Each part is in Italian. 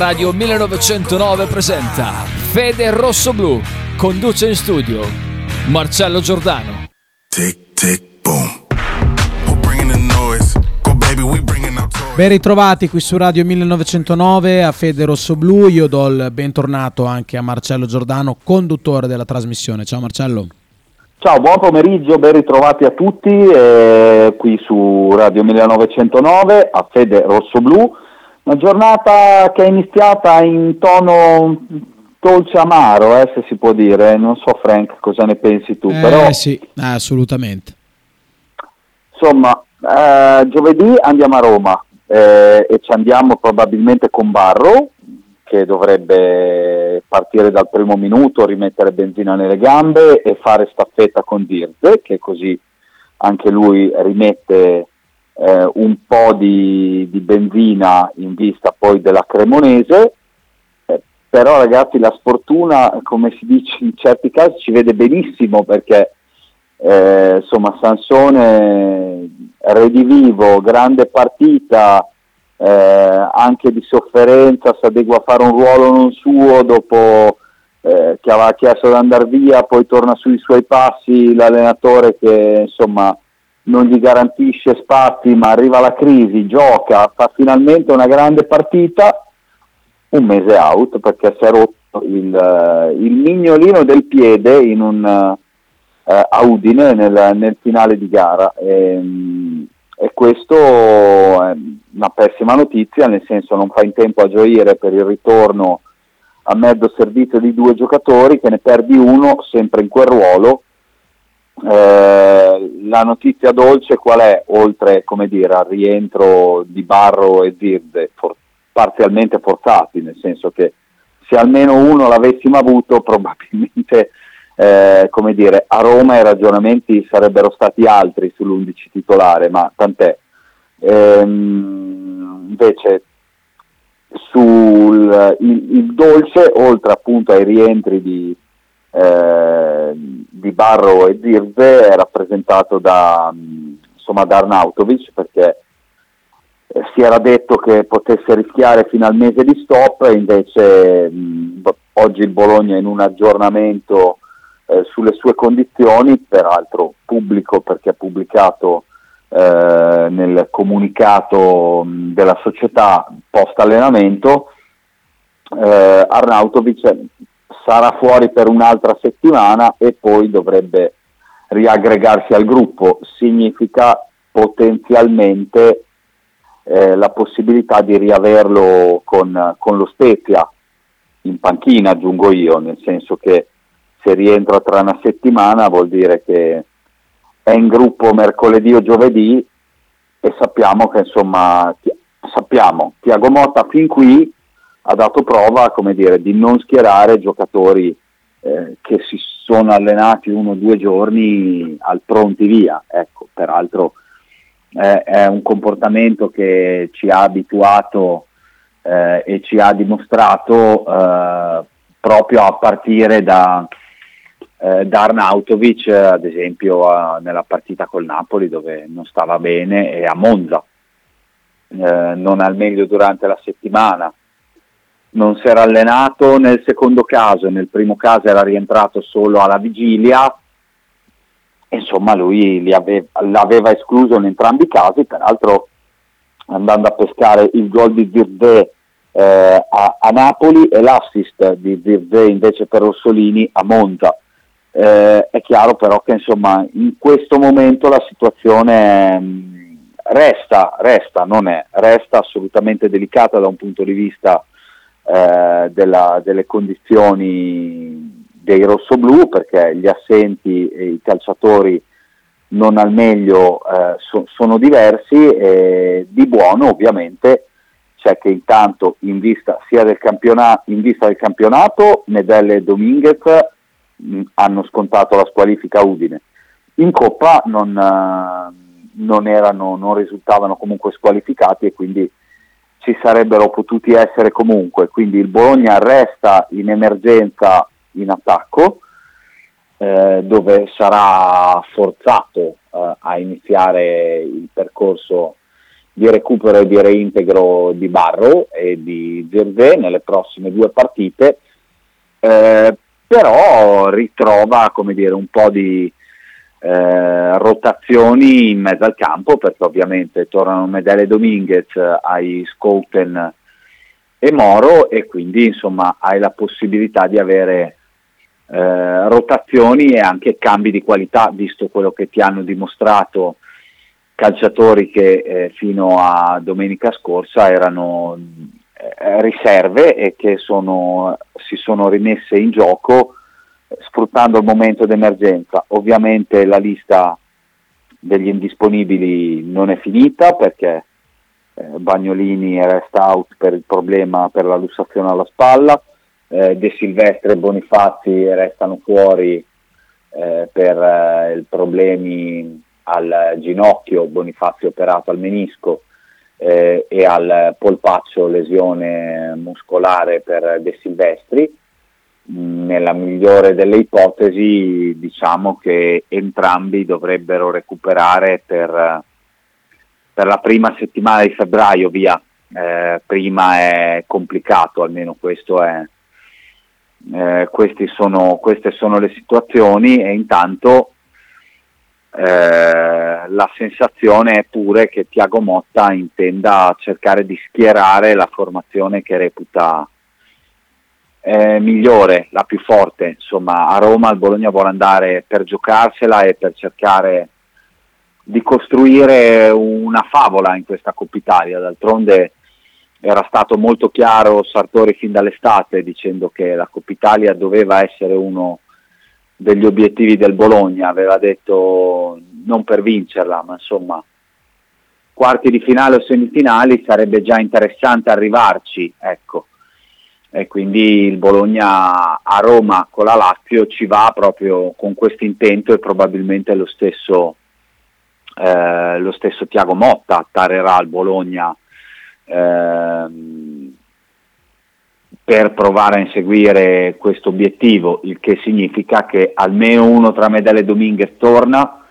Radio 1909 presenta Fede Rosso Blu. Conduce in studio Marcello Giordano. Tick, tick, boom. Who bringing the noise? Go baby, we bringing our toys. Ben ritrovati qui su Radio 1909 a Fede Rosso Blu. Io do il bentornato anche a Marcello Giordano, conduttore della trasmissione. Ciao Marcello. Ciao, buon pomeriggio, ben ritrovati a tutti eh, qui su Radio 1909 a Fede Rosso Blu. Una giornata che è iniziata in tono dolce amaro, eh, se si può dire. Non so Frank cosa ne pensi tu, Eh però sì, assolutamente. insomma eh, giovedì andiamo a Roma eh, e ci andiamo probabilmente con Barro che dovrebbe partire dal primo minuto, rimettere benzina nelle gambe e fare staffetta con Dirze che così anche lui rimette eh, un po' di, di benzina in vista poi della Cremonese. Eh, però ragazzi la sfortuna, come si dice in certi casi, ci vede benissimo perché eh, insomma Sansone redivivo, grande partita, eh, anche di sofferenza, si adegua a fare un ruolo non suo dopo eh, che aveva chiesto di andare via, poi torna sui suoi passi l'allenatore che insomma non gli garantisce spazi ma arriva la crisi, gioca, fa finalmente una grande partita, un mese out perché si è rotto il, eh, il mignolino del piede in un eh, a Udine nel, nel finale di gara. E, e questo è una pessima notizia nel senso non fa in tempo a gioire per il ritorno a mezzo servizio di due giocatori che ne perdi uno sempre in quel ruolo eh, la notizia dolce qual è oltre dire al rientro di Barro e Zirde for- parzialmente forzati nel senso che se almeno uno l'avessimo avuto probabilmente eh, dire, a Roma i ragionamenti sarebbero stati altri sull'11 titolare, ma tant'è. Ehm, invece sul il, il dolce, oltre appunto ai rientri di, eh, di Barro e Zirze, è rappresentato da, mh, insomma, da Arnautovic perché eh, si era detto che potesse rischiare fino al mese di stop, invece mh, oggi il Bologna in un aggiornamento eh, sulle sue condizioni, peraltro pubblico perché ha pubblicato eh, nel comunicato mh, della società post allenamento, Arnautovic sarà fuori per un'altra settimana e poi dovrebbe riaggregarsi al gruppo, significa potenzialmente eh, la possibilità di riaverlo con, con lo Spezia in panchina, aggiungo io, nel senso che se rientra tra una settimana vuol dire che è in gruppo mercoledì o giovedì e sappiamo che insomma ti- sappiamo Tiago Motta fin qui ha dato prova dire, di non schierare giocatori eh, che si sono allenati uno o due giorni al pronti via ecco peraltro eh, è un comportamento che ci ha abituato eh, e ci ha dimostrato eh, proprio a partire da, eh, da Arnautovic, ad esempio nella partita col Napoli dove non stava bene e a Monza, Eh, non al meglio durante la settimana. Non si era allenato nel secondo caso, nel primo caso era rientrato solo alla vigilia, insomma lui li ave- l'aveva escluso in entrambi i casi, peraltro andando a pescare il gol di Zirde eh, a, a Napoli e l'assist di Zirde invece per Rossolini a Monza. Eh, è chiaro però che insomma in questo momento la situazione mh, resta, resta, non è, resta assolutamente delicata da un punto di vista eh, della- delle condizioni dei rossoblù perché gli assenti e i calciatori non al meglio eh, so- sono diversi e di buono ovviamente c'è che intanto in vista sia del campionato, in vista del campionato Medelle e Dominguez mh, hanno scontato la squalifica Udine. In Coppa non, eh, non, erano, non risultavano comunque squalificati e quindi ci sarebbero potuti essere comunque. Quindi il Bologna resta in emergenza in attacco, eh, dove sarà forzato eh, a iniziare il percorso di recupero e di reintegro di Barro e di Zervé nelle prossime due partite, eh, però ritrova dire, un po' di eh, rotazioni in mezzo al campo perché ovviamente tornano Medele Dominguez ai Scouten e Moro e quindi insomma hai la possibilità di avere eh, rotazioni e anche cambi di qualità visto quello che ti hanno dimostrato calciatori che eh, fino a domenica scorsa erano eh, riserve e che sono, si sono rimesse in gioco sfruttando il momento d'emergenza. Ovviamente la lista degli indisponibili non è finita perché eh, Bagnolini resta out per il problema per la lussazione alla spalla, eh, De Silvestre e Bonifazzi restano fuori eh, per eh, i problemi al ginocchio, Bonifazzi operato al menisco eh, e al polpaccio lesione muscolare per De Silvestri nella migliore delle ipotesi diciamo che entrambi dovrebbero recuperare per, per la prima settimana di febbraio via. Eh, prima è complicato, almeno questo è, eh, sono, queste sono le situazioni e intanto eh, la sensazione è pure che Tiago Motta intenda cercare di schierare la formazione che reputa eh, migliore, la più forte. Insomma, a Roma il Bologna vuole andare per giocarsela e per cercare di costruire una favola in questa Coppa Italia. D'altronde era stato molto chiaro Sartori fin dall'estate dicendo che la Coppa Italia doveva essere uno degli obiettivi del Bologna, aveva detto non per vincerla, ma insomma quarti di finale o semifinali sarebbe già interessante arrivarci, ecco e quindi il Bologna a Roma con la Lazio ci va proprio con questo intento e probabilmente lo stesso, eh, lo stesso Tiago Motta tarerà il Bologna eh, per provare a inseguire questo obiettivo, il che significa che almeno uno tra Medelle Dominguez torna,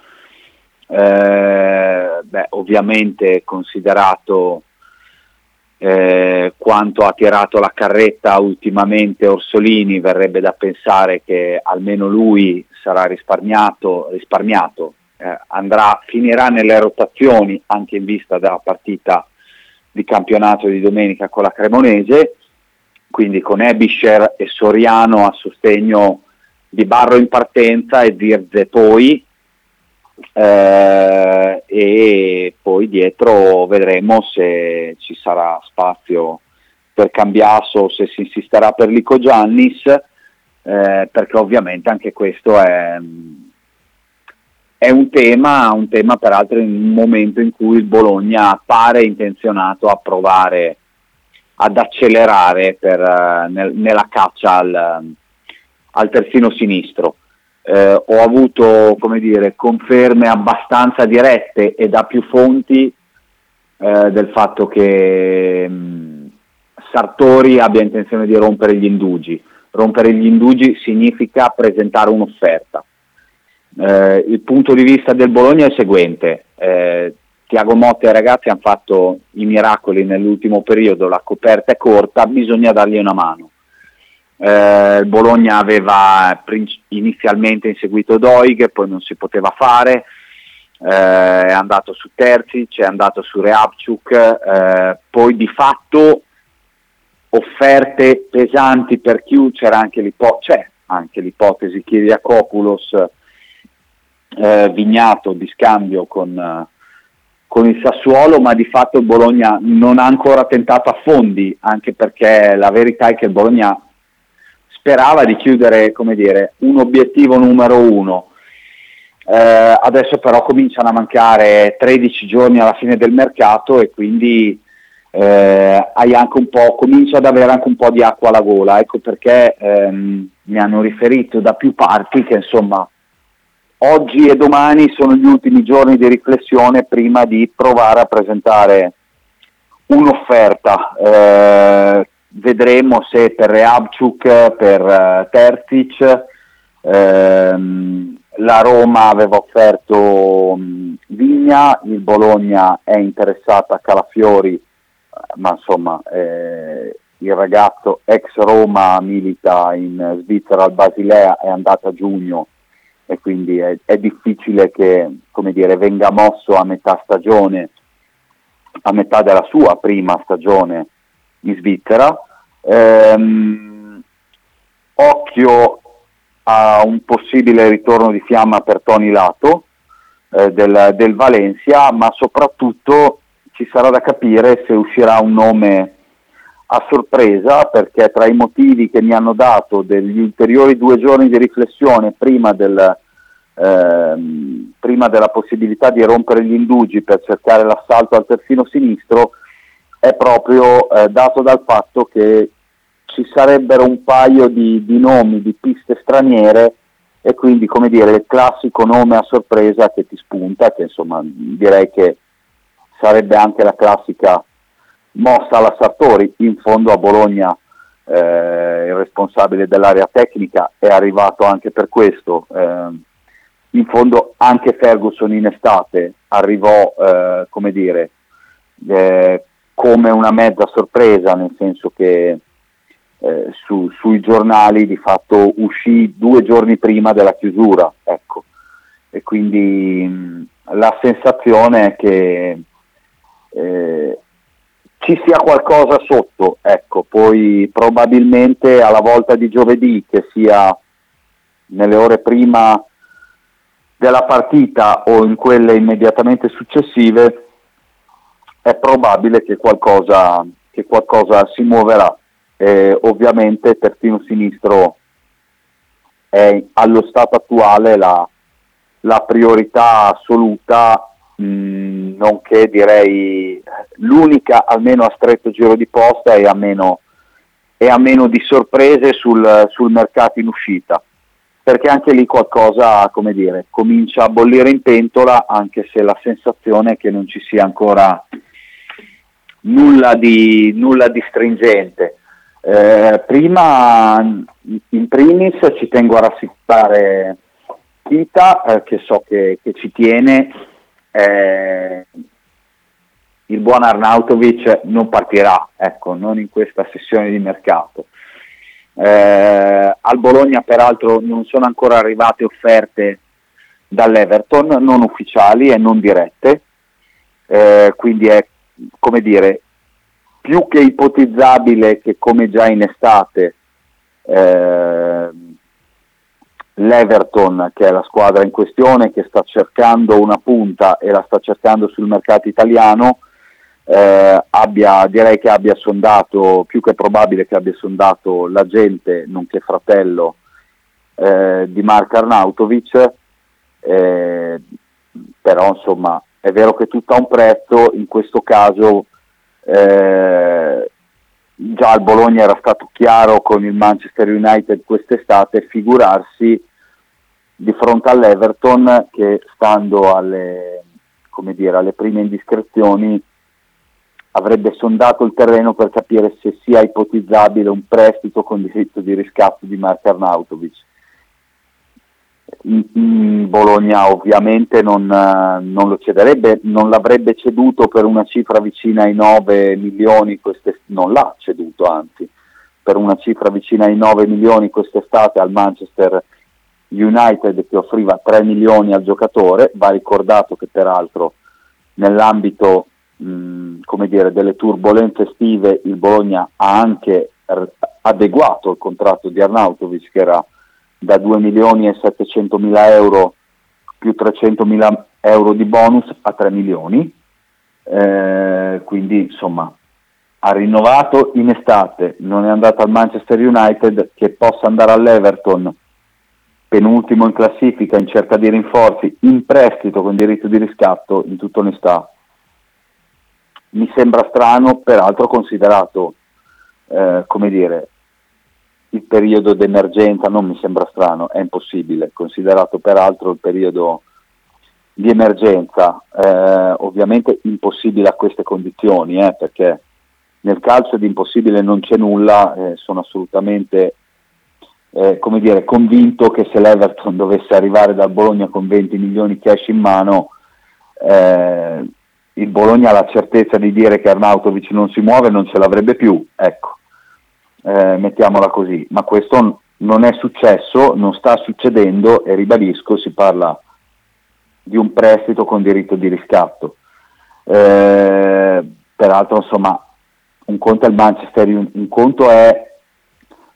eh, beh, ovviamente considerato eh, quanto ha tirato la carretta ultimamente Orsolini, verrebbe da pensare che almeno lui sarà risparmiato, risparmiato eh, andrà, finirà nelle rotazioni anche in vista della partita di campionato di domenica con la Cremonese, quindi con Ebischer e Soriano a sostegno di Barro in partenza e Zirze poi, eh, e poi dietro vedremo se ci sarà spazio per Cambiasso, se si insisterà per Lico Giannis, eh, perché ovviamente anche questo è, è un, tema, un tema peraltro in un momento in cui il Bologna pare intenzionato a provare ad accelerare per, nel, nella caccia al, al terzino sinistro eh, ho avuto come dire, conferme abbastanza dirette e da più fonti eh, del fatto che mh, mm, Sartori abbia intenzione di rompere gli indugi. Rompere gli indugi significa presentare un'offerta. Eh, il punto di vista del Bologna è il seguente. Eh, Tiago Motti e i ragazzi hanno fatto i miracoli nell'ultimo periodo, la coperta è corta, bisogna dargli una mano. Eh, il Bologna aveva inizialmente inseguito Doig, poi non si poteva fare, eh, è andato su Terzic, è andato su Reabciuk, eh, poi di fatto offerte pesanti per Chiu, c'era anche, l'ipo- c'è anche l'ipotesi Kiriakopoulos eh, Vignato di scambio con, con il Sassuolo, ma di fatto il Bologna non ha ancora tentato a fondi, anche perché la verità è che il Bologna sperava di chiudere come dire, un obiettivo numero uno. Eh, adesso però cominciano a mancare 13 giorni alla fine del mercato e quindi eh, comincio ad avere anche un po' di acqua alla gola, ecco perché ehm, mi hanno riferito da più parti che insomma oggi e domani sono gli ultimi giorni di riflessione prima di provare a presentare un'offerta. Eh, vedremo se per Reabciuk, per uh, Terzic, ehm, la Roma aveva offerto mh, Vigna, il Bologna è interessata a Calafiori, eh, ma insomma eh, il ragazzo ex Roma milita in Svizzera al Basilea, è andato a giugno e quindi è, è difficile che dire, venga mosso a metà stagione, a metà della sua prima stagione in Svizzera. Ehm, occhio a un possibile ritorno di fiamma per Tony Lato eh, del, del Valencia, ma soprattutto ci sarà da capire se uscirà un nome a sorpresa perché tra i motivi che mi hanno dato degli ulteriori due giorni di riflessione prima, del, ehm, prima della possibilità di rompere gli indugi per cercare l'assalto al terzino sinistro è proprio eh, dato dal fatto che ci sarebbero un paio di, di, nomi di piste straniere e quindi come dire il classico nome a sorpresa che ti spunta, che insomma direi che sarebbe anche la classica mossa alla Sartori, in fondo a Bologna eh, il responsabile dell'area tecnica è arrivato anche per questo, eh, in fondo anche Ferguson in estate arrivò eh, come dire eh, come una mezza sorpresa, nel senso che eh, su, sui giornali di fatto uscì due giorni prima della chiusura, ecco. e quindi mh, la sensazione è che eh, ci sia qualcosa sotto, ecco, poi probabilmente alla volta di giovedì, che sia nelle ore prima della partita o in quelle immediatamente successive, è probabile che qualcosa, che qualcosa si muoverà. Eh, ovviamente terzino sinistro è allo stato attuale la, la priorità assoluta, mh, mm, nonché direi l'unica almeno a stretto giro di posta e a meno, e a meno di sorprese sul, sul mercato in uscita perché anche lì qualcosa, come dire, comincia a bollire in pentola, anche se la sensazione è che non ci sia ancora nulla di, nulla di stringente. Eh, prima, in primis, ci tengo a rassicurare Kita, eh, che so che, che ci tiene. Eh, il buon Arnautovic non partirà, ecco, non in questa sessione di mercato. Eh, al Bologna peraltro non sono ancora arrivate offerte dall'Everton, non ufficiali e non dirette, eh, quindi è come dire, più che ipotizzabile che come già in estate eh, l'Everton, che è la squadra in questione, che sta cercando una punta e la sta cercando sul mercato italiano, eh, abbia, direi che abbia sondato, più che probabile che abbia sondato l'agente, nonché fratello eh, di Mark Arnautovic, eh, però insomma è vero che tutto ha un prezzo, in questo caso eh, già il Bologna era stato chiaro con il Manchester United quest'estate, figurarsi di fronte all'Everton che stando alle, dire, alle prime indiscrezioni avrebbe sondato il terreno per capire se sia ipotizzabile un prestito con diritto di riscatto di Mark Arnautovic Bologna ovviamente non, non, lo cederebbe, non l'avrebbe ceduto per una cifra vicina ai 9 milioni, non l'ha ceduto anzi, per una cifra vicina ai 9 milioni quest'estate al Manchester United che offriva 3 milioni al giocatore, va ricordato che peraltro nell'ambito mh, come dire, delle turbulenze estive il Bologna ha anche adeguato il contratto di Arnautovic che era da 2 milioni e 700 mila euro più 300 mila euro di bonus a 3 milioni, eh, quindi insomma ha rinnovato in estate, non è andato al Manchester United che possa andare all'Everton, penultimo in classifica in cerca di rinforzi, in prestito con diritto di riscatto, in tutta onestà. Mi sembra strano, peraltro considerato, eh, come dire, il periodo d'emergenza non mi sembra strano, è impossibile, considerato peraltro il periodo di emergenza, eh, ovviamente impossibile a queste condizioni, eh, perché nel calcio di impossibile non c'è nulla, eh, sono assolutamente eh, come dire, convinto che se l'Everton dovesse arrivare dal Bologna con 20 milioni cash in mano, eh, il Bologna ha la certezza di dire che Arnautovic non si muove non ce l'avrebbe più, ecco, eh, mettiamola così, ma questo non è successo, non sta succedendo e ribadisco, si parla di un prestito con diritto di riscatto. Eh, peraltro, insomma, un conto è il Manchester United, un conto è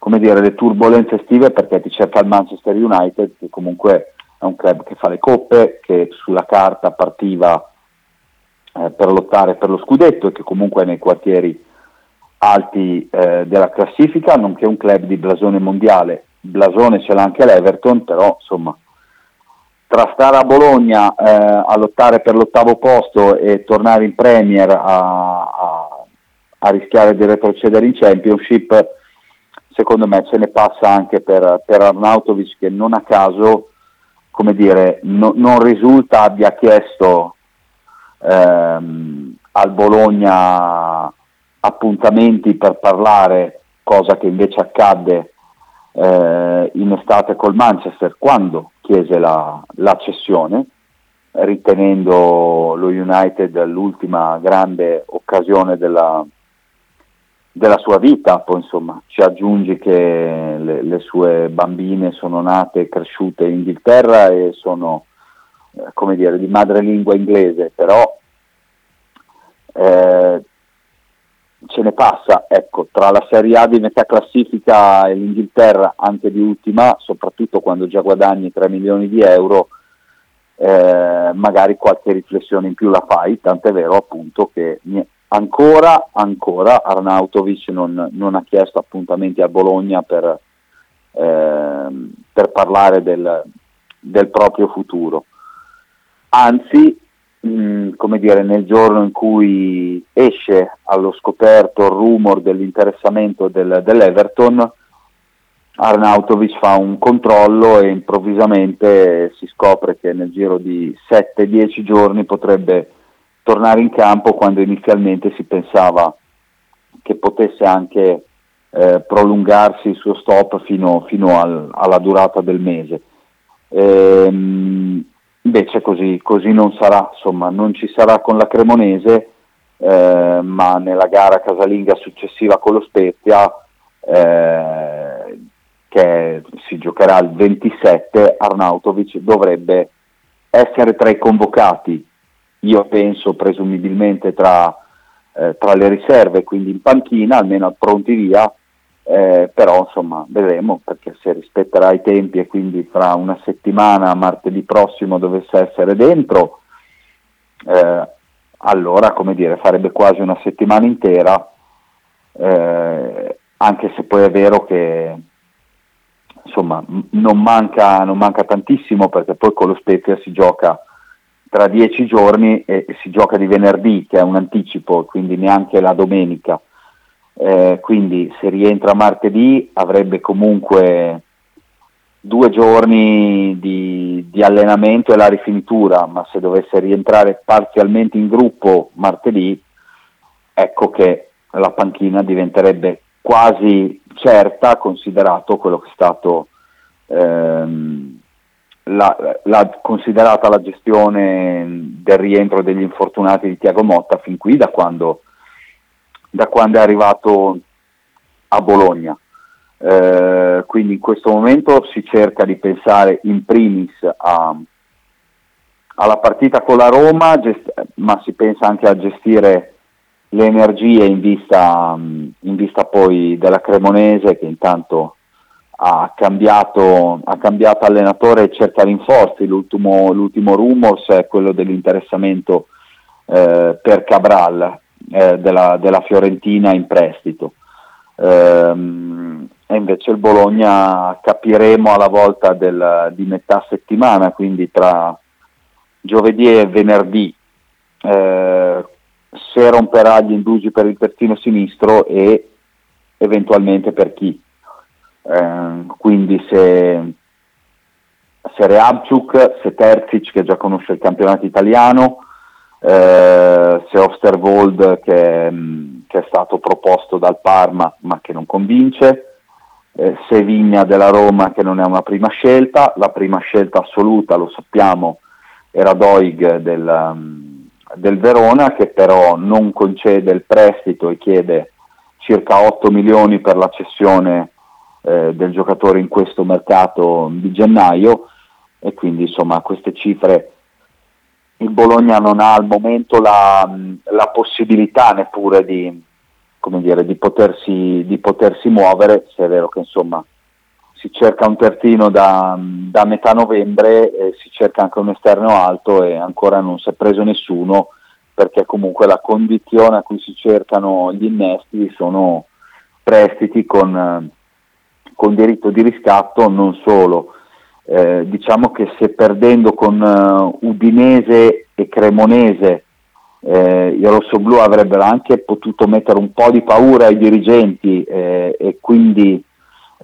come dire, le turbulenze estive perché ti cerca il Manchester United che comunque è un club che fa le coppe, che sulla carta partiva eh, per lottare per lo scudetto e che comunque è nei quartieri alti eh, della classifica, nonché un club di blasone mondiale. Blasone ce l'ha anche l'Everton, però insomma tra stare a Bologna eh, a lottare per l'ottavo posto e tornare in Premier a, a, a, rischiare di retrocedere in Championship, secondo me ce ne passa anche per, per Arnautovic che non a caso, come dire, no, non risulta abbia chiesto ehm, al Bologna appuntamenti per parlare, cosa che invece accadde eh, in estate col Manchester quando chiese la, la cessione, ritenendo lo United l'ultima grande occasione della, della sua vita, poi insomma ci aggiungi che le, le, sue bambine sono nate e cresciute in Inghilterra e sono eh, come dire di madrelingua inglese, però eh, ce ne passa, ecco, tra la Serie A di metà classifica e l'Inghilterra anche di ultima, soprattutto quando già guadagni 3 milioni di euro, eh, magari qualche riflessione in più la fai, tant'è vero appunto che ancora, ancora Arnautovic non, non ha chiesto appuntamenti a Bologna per, eh, per parlare del, del proprio futuro. Anzi, mm, come dire, nel giorno in cui esce allo scoperto il rumor dell'interessamento del, dell'Everton, Arnautovic fa un controllo e improvvisamente si scopre che nel giro di 7-10 giorni potrebbe tornare in campo quando inizialmente si pensava che potesse anche eh, prolungarsi il suo stop fino, fino al, alla durata del mese. Ehm, Invece così, così non sarà, insomma, non ci sarà con la Cremonese, eh, ma nella gara casalinga successiva con lo Spezia, eh, che si giocherà il 27, Arnautovic dovrebbe essere tra i convocati, io penso presumibilmente tra, eh, tra le riserve, quindi in panchina, almeno pronti via, eh, però insomma vedremo perché se rispetterà i tempi e quindi fra una settimana, martedì prossimo dovesse essere dentro, eh, allora come dire farebbe quasi una settimana intera, eh, anche se poi è vero che insomma non manca, non manca tantissimo perché poi con lo Spezia si gioca tra dieci giorni e si gioca di venerdì che è un anticipo, quindi neanche la domenica eh, quindi se rientra martedì avrebbe comunque due giorni di, di, allenamento e la rifinitura, ma se dovesse rientrare parzialmente in gruppo martedì, ecco che la panchina diventerebbe quasi certa, considerato quello che è stato ehm, la, la, considerata la gestione del rientro degli infortunati di Tiago Motta fin qui da quando da quando è arrivato a Bologna. Eh, quindi in questo momento si cerca di pensare in primis a, alla partita con la Roma, gest- ma si pensa anche a gestire le energie in vista, in vista poi della Cremonese che intanto ha cambiato, ha cambiato allenatore e cerca rinforzi. L'ultimo, l'ultimo rumors è quello dell'interessamento eh, per Cabral, eh, della, della, Fiorentina in prestito. Ehm, e invece il Bologna capiremo alla volta del, di metà settimana, quindi tra giovedì e venerdì, eh, se romperà gli indugi per il terzino sinistro e eventualmente per chi. Eh, quindi se, se Reabciuk, se Terzic che già conosce il campionato italiano, eh, se Osterwold che, mm, che, è stato proposto dal Parma ma che non convince, eh, Sevigna della Roma che non è una prima scelta, la prima scelta assoluta lo sappiamo era Doig del, um, del Verona che però non concede il prestito e chiede circa 8 milioni per la cessione eh, del giocatore in questo mercato di gennaio. E quindi insomma queste cifre il Bologna non ha al momento la, la possibilità neppure di, dire, di, potersi, di, potersi, muovere, se è vero che insomma si cerca un terzino da, da metà novembre si cerca anche un esterno alto e ancora non si è preso nessuno perché comunque la condizione a cui si cercano gli innesti sono prestiti con, con diritto di riscatto non solo. Eh, diciamo che se perdendo con uh, Udinese e Cremonese eh, i rossoblù avrebbero anche potuto mettere un po' di paura ai dirigenti eh, e quindi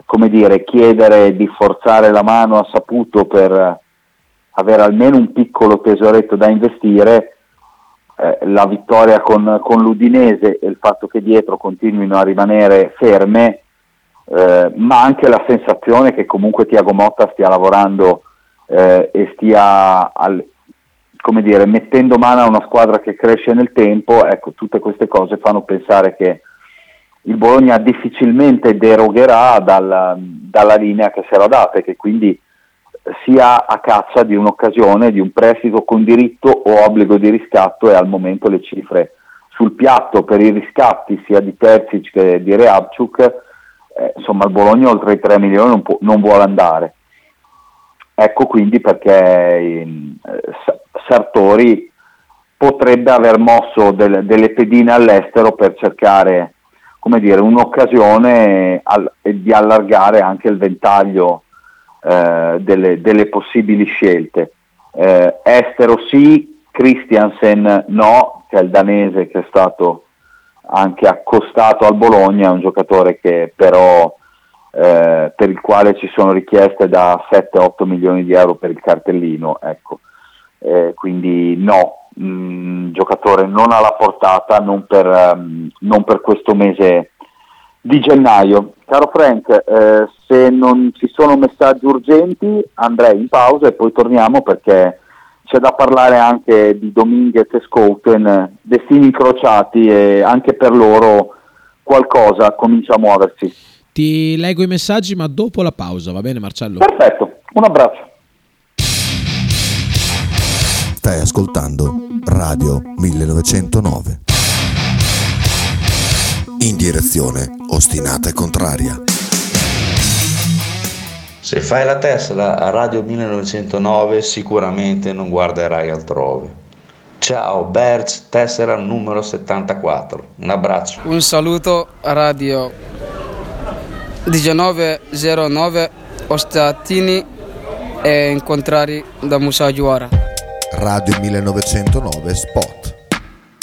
come dire, chiedere di forzare la mano a saputo per avere almeno un piccolo tesoretto da investire, eh, la vittoria con, con, l'Udinese e il fatto che dietro continuino a rimanere ferme, eh, ma anche la sensazione che comunque Tiago Motta stia lavorando eh, e stia al, come dire, mettendo mano a una squadra che cresce nel tempo, ecco, tutte queste cose fanno pensare che il Bologna difficilmente derogherà dalla, dalla linea che si era data e che quindi sia a caccia di un'occasione, di un prestito con diritto o obbligo di riscatto e al momento le cifre sul piatto per i riscatti sia di Terzic che di Reabciuk, eh, insomma il Bologna oltre i 3 milioni non, può, non vuole andare. Ecco quindi perché eh, Sartori potrebbe aver mosso del, delle pedine all'estero per cercare come dire, un'occasione al, di allargare anche il ventaglio eh, delle, delle, possibili scelte. Eh, estero sì, Christiansen no, che è il danese che è stato anche accostato al Bologna, un giocatore che però eh, per il quale ci sono richieste da 7-8 milioni di euro per il cartellino, ecco. Eh, quindi no, mh, mm, giocatore non alla portata, non per, um, non per questo mese di gennaio. Caro Frank, eh, se non ci sono messaggi urgenti andrei in pausa e poi torniamo perché c'è da parlare anche di Dominguez e Scouten, destini incrociati e anche per loro qualcosa comincia a muoversi. Ti leggo i messaggi ma dopo la pausa, va bene Marcello? Perfetto, un abbraccio. Stai ascoltando Radio 1909 in direzione ostinata e contraria. Se fai la Tesla a Radio 1909 sicuramente non guarderai altrove. Ciao Berz, tessera numero 74. Un abbraccio. Un saluto a Radio 1909 Ostatini e incontrari da Musa Giuara. Radio 1909 Spot.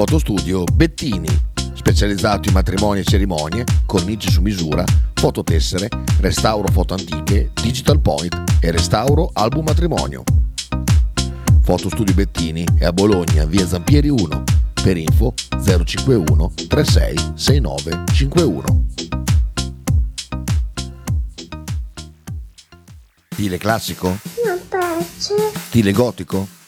Fotostudio Bettini, specializzato in matrimoni e cerimonie, cornici su misura, fototessere, restauro foto antiche, digital point e restauro album matrimonio. Fotostudio Bettini è a Bologna, via Zampieri 1. Per info 051 36 69 51. Stile classico? Non piace, Stile gotico?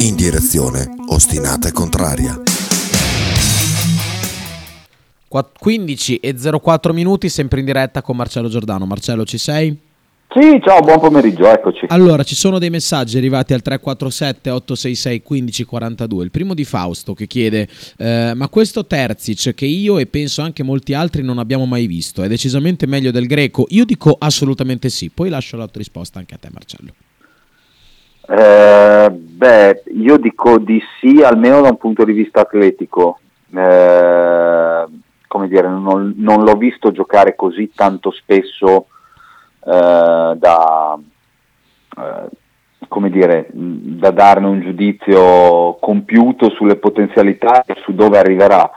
in direzione ostinata e contraria. Qua- 15 e 04 minuti, sempre in diretta con Marcello Giordano. Marcello, ci sei? Sì, ciao, buon pomeriggio, eccoci. Allora, ci sono dei messaggi arrivati al 347 866 1542. Il primo di Fausto che chiede: eh, Ma questo Terzic, che io e penso anche molti altri non abbiamo mai visto, è decisamente meglio del greco? Io dico assolutamente sì. Poi lascio la tua risposta anche a te, Marcello. Eh, beh, io dico di sì, almeno da un punto di vista atletico. Eh, come dire, non, non l'ho visto giocare così tanto spesso eh, da, eh, come dire, da darne un giudizio compiuto sulle potenzialità e su dove arriverà.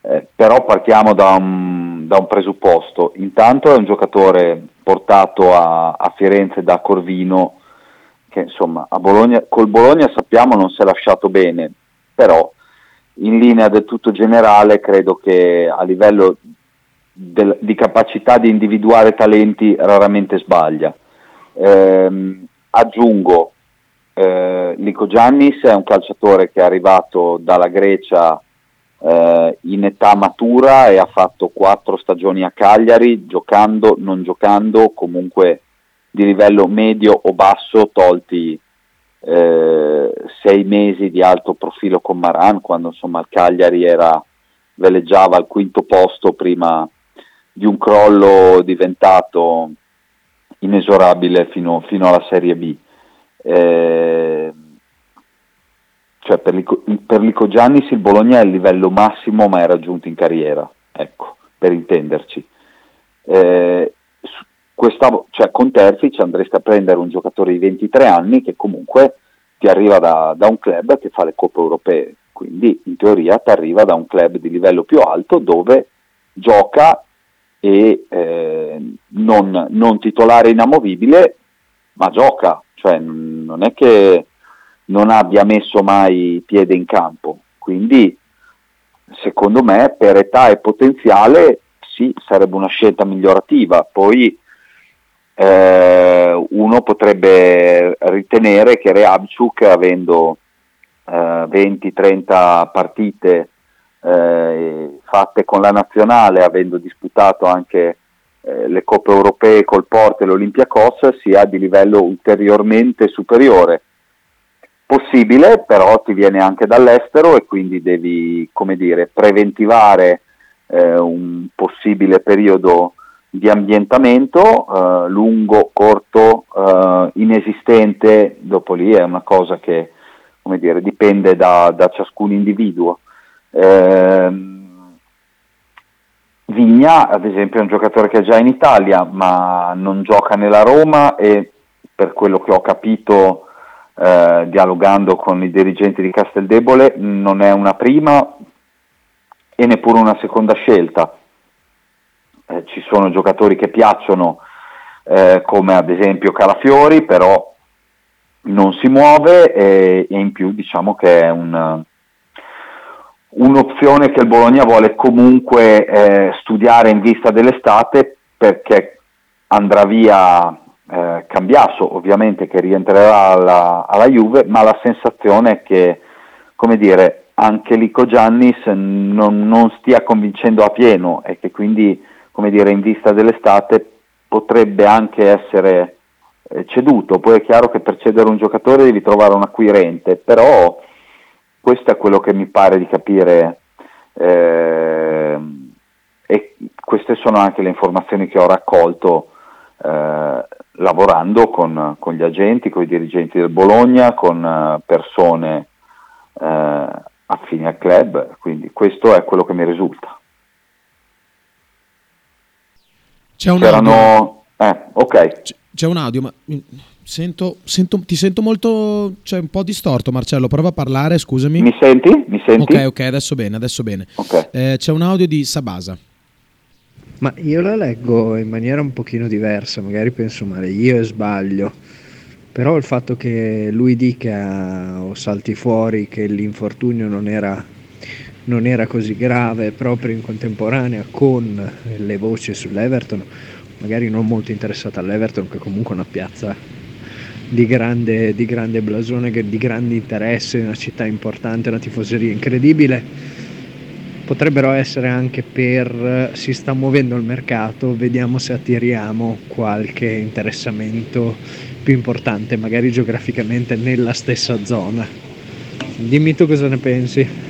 Eh, però partiamo da un, da un presupposto. Intanto è un giocatore portato a, a Firenze da Corvino che insomma Bologna, col Bologna sappiamo non si è lasciato bene, però in linea del tutto generale credo che a livello del- di capacità di individuare talenti raramente sbaglia. Ehm, aggiungo, eh, Lico Giannis è un calciatore che è arrivato dalla Grecia eh, in età matura e ha fatto quattro stagioni a Cagliari, giocando, non giocando, comunque di livello medio o basso, tolti eh, sei mesi di alto profilo con Maran, quando insomma il Cagliari era, veleggiava al quinto posto prima di un crollo diventato inesorabile fino, fino alla Serie B. Eh, cioè per Lico, Giannis il Bologna è il livello massimo mai raggiunto in carriera, ecco, per intenderci. Eh, questa, cioè, con Terzic andresti a prendere un giocatore di 23 anni che comunque ti arriva da, da un club che fa le coppe europee, quindi in teoria ti arriva da un club di livello più alto dove gioca e eh, non, non titolare inamovibile, ma gioca, cioè non è che non abbia messo mai piede in campo, quindi secondo me per età e potenziale sì, sarebbe una scelta migliorativa, poi eh, uno potrebbe ritenere che Reabciuk, avendo eh, 20-30 partite eh, fatte con la nazionale, avendo disputato anche eh, le coppe europee col Porto e l'Olympiacos, sia di livello ulteriormente superiore. Possibile, però ti viene anche dall'estero e quindi devi, come dire, preventivare eh, un possibile periodo di ambientamento, eh, lungo, corto, eh, inesistente, dopo lì è una cosa che come dire, dipende da, da ciascun individuo. Eh, Vigna, ad esempio, è un giocatore che è già in Italia, ma non gioca nella Roma e per quello che ho capito eh, dialogando con i dirigenti di Casteldebole non è una prima e neppure una seconda scelta. Eh, ci sono giocatori che piacciono eh, come ad esempio Calafiori, però non si muove e, e in più diciamo che è un, un'opzione che il Bologna vuole comunque eh, studiare in vista dell'estate perché andrà via eh, Cambiasso ovviamente che rientrerà alla, alla, Juve ma la sensazione è che come dire anche Lico Giannis non, non stia convincendo a pieno e che quindi come dire in vista dell'estate potrebbe anche essere eh, ceduto, poi è chiaro che per cedere un giocatore devi trovare un acquirente, però questo è quello che mi pare di capire eh, e queste sono anche le informazioni che ho raccolto eh, lavorando con, con, gli agenti, con i dirigenti del Bologna, con eh, persone eh, affini al club, quindi questo è quello che mi risulta. C'è un C'erano... Eh, ok. C'è un audio, ma sento, sento, ti sento molto, cioè un po' distorto Marcello, prova a parlare, scusami. Mi senti? Mi senti? Ok, ok, adesso bene, adesso bene. Okay. Eh, c'è un audio di Sabasa. Ma io la leggo in maniera un pochino diversa, magari penso male io e sbaglio, però il fatto che lui dica o salti fuori che l'infortunio non era, non era così grave proprio in contemporanea con le voci sull'Everton magari non molto interessata all'Everton, che comunque è una piazza di grande, di grande blasone, di grande interesse, una città importante, una tifoseria incredibile. Potrebbero essere anche per si sta muovendo il mercato, vediamo se attiriamo qualche interessamento più importante, magari geograficamente nella stessa zona. Dimmi tu cosa ne pensi.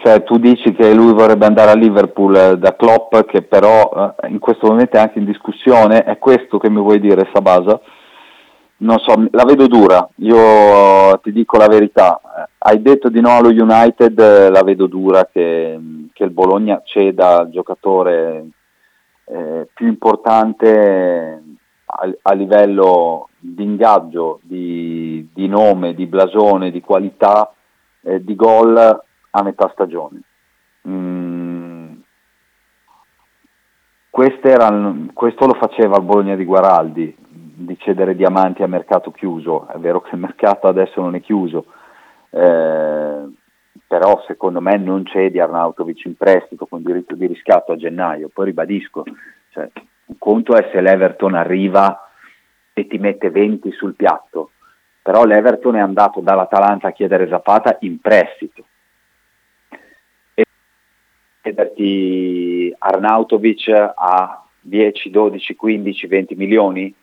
Cioè, tu dici che lui vorrebbe andare a Liverpool eh, da Klopp, che però eh, in questo momento è anche in discussione, è questo che mi vuoi dire Sabasa? Non so, la vedo dura, io ti dico la verità, hai detto di no allo United, eh, la vedo dura che, che il Bologna ceda al giocatore eh, più importante a, a, livello di ingaggio, di, di, nome, di blasone, di qualità, eh, di gol a metà stagione. Mm, erano, questo lo faceva il Bologna di Guaraldi, di cedere diamanti a mercato chiuso. È vero che il mercato adesso non è chiuso, eh, però secondo me non cedi Arnautovic in prestito con diritto di riscatto a gennaio. Poi ribadisco, cioè, un conto è se l'Everton arriva e ti mette 20 sul piatto, però l'Everton è andato dall'Atalanta a chiedere Zapata in prestito chiederti Arnautovic a 10, 12, 15, 20 milioni?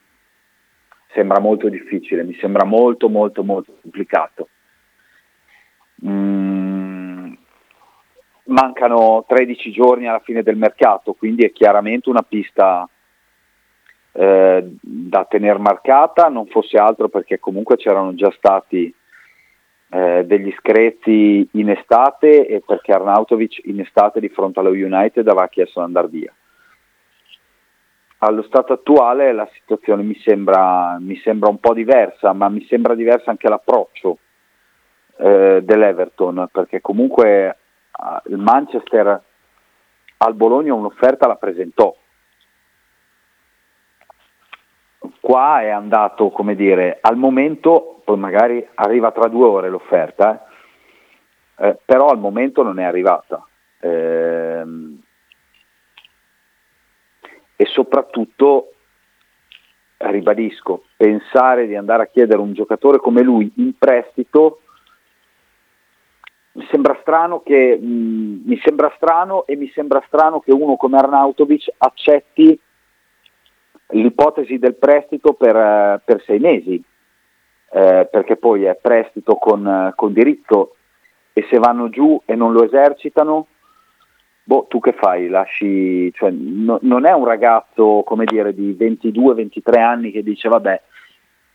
Sembra molto difficile, mi sembra molto molto molto complicato. Mm, mancano 13 giorni alla fine del mercato, quindi è chiaramente una pista eh, da tenere marcata, non fosse altro perché comunque c'erano già stati eh, degli screzi in estate e perché Arnautovic in estate di fronte allo United aveva chiesto di andare via. Allo stato attuale la situazione mi sembra, mi sembra un po' diversa, ma mi sembra diversa anche l'approccio eh, dell'Everton, perché comunque eh, il Manchester al Bologna un'offerta la presentò. Qua è andato, come dire, al momento poi magari arriva tra due ore l'offerta, eh? Eh, però al momento non è arrivata. Ehm, e soprattutto ribadisco, pensare di andare a chiedere un giocatore come lui in prestito mi sembra strano che mh, mi sembra strano e mi sembra strano che uno come Arnautovic accetti l'ipotesi del prestito per, eh, per sei mesi, eh, perché poi è prestito con, eh, con diritto e se vanno giù e non lo esercitano, boh, tu che fai? Lasci, cioè, no, non è un ragazzo come dire, di 22-23 anni che dice vabbè,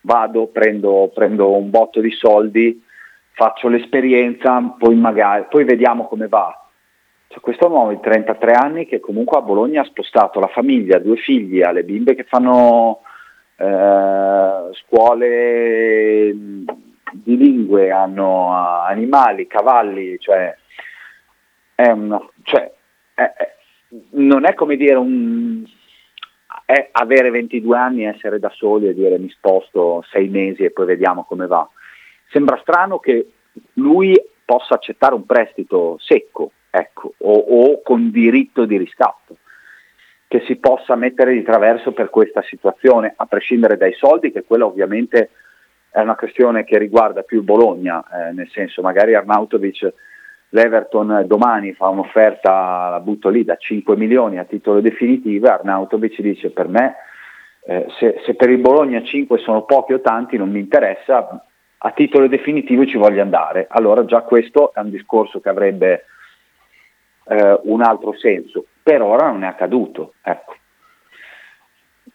vado, prendo, prendo un botto di soldi, faccio l'esperienza, poi, magari, poi vediamo come va. Cioè, questo uomo di 33 anni che comunque a Bologna ha spostato la famiglia, due figli, ha le bimbe che fanno eh, scuole di lingue, hanno animali, cavalli, cioè, è una, cioè è, è, non è come dire un, è avere 22 anni, essere da soli e dire mi sposto sei mesi e poi vediamo come va. Sembra strano che lui possa accettare un prestito secco, ecco, o, o con diritto di riscatto che si possa mettere di traverso per questa situazione, a prescindere dai soldi, che quella ovviamente è una questione che riguarda più Bologna, eh, nel senso magari Arnautovic, l'Everton domani fa un'offerta, la butto lì, da 5 milioni a titolo definitivo, Arnautovic dice per me eh, se, se, per il Bologna 5 sono pochi o tanti non mi interessa, a titolo definitivo ci voglio andare. Allora già questo è un discorso che avrebbe eh, un altro senso, per ora non è accaduto. Ecco.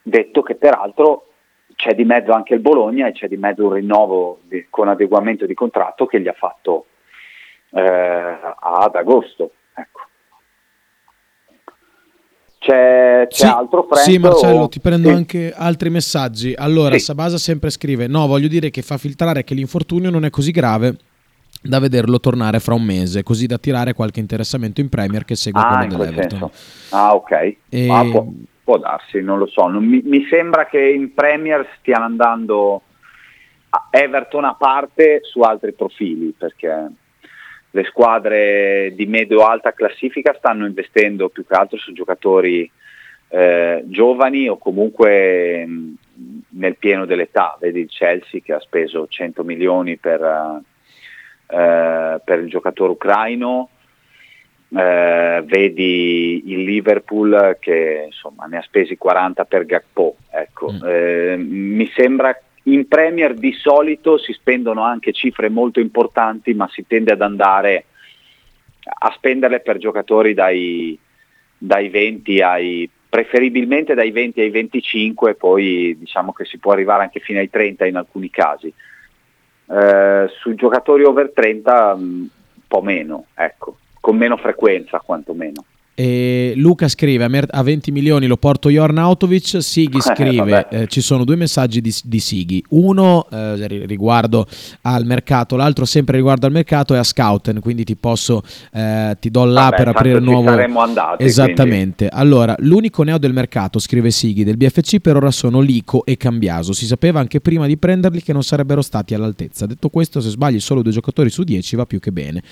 Detto che peraltro c'è di mezzo anche il Bologna e c'è di mezzo un rinnovo di, con adeguamento di contratto che gli ha fatto eh, ad agosto. Ecco. C'è, c'è sì, altro Frank, Sì, Marcello, o... ti prendo sì. anche altri messaggi. Allora, Sì. Sabasa sempre scrive: No, voglio dire che fa filtrare che l'infortunio non è così grave da vederlo tornare fra un mese, così da tirare qualche interessamento in Premier che segue Ah, quello quel dell'Everton. senso. Ah, ok. E- Ah, può, può darsi, non lo so. Non mi, mi sembra che in Premier stiano andando a Everton a parte su altri profili, perché le squadre di medio-alta classifica stanno investendo più che altro su giocatori eh, giovani o comunque mh, nel pieno dell'età. Vedi il Chelsea che ha speso 100 milioni per, eh, per il giocatore ucraino, eh, vedi il Liverpool che insomma ne ha spesi 40 per Gakpo. Ecco. Eh, mi sembra in Premier di solito si spendono anche cifre molto importanti, ma si tende ad andare a spenderle per giocatori dai, dai 20 ai preferibilmente dai 20 ai 25, poi diciamo che si può arrivare anche fino ai 30 in alcuni casi. Eh, sui giocatori over 30 mh, un po' meno, ecco, con meno frequenza quantomeno. E Luca scrive: a, mer- a 20 milioni lo porto io Arnautovic. Sighi scrive: vabbè. eh, Ci sono due messaggi di, di Sighi. Uno eh, ri- riguardo al mercato, l'altro sempre riguardo al mercato e a Scouten. Quindi ti posso, eh, ti do là Vabbè, per aprire il nuovo. saremmo andati, Esattamente. Allora, l'unico neo del mercato, scrive Sighi, del BFC per ora sono Lico e Cambiaso. Si sapeva anche prima di prenderli che non sarebbero stati all'altezza. Detto questo, se sbagli solo due giocatori su 10 va più che bene.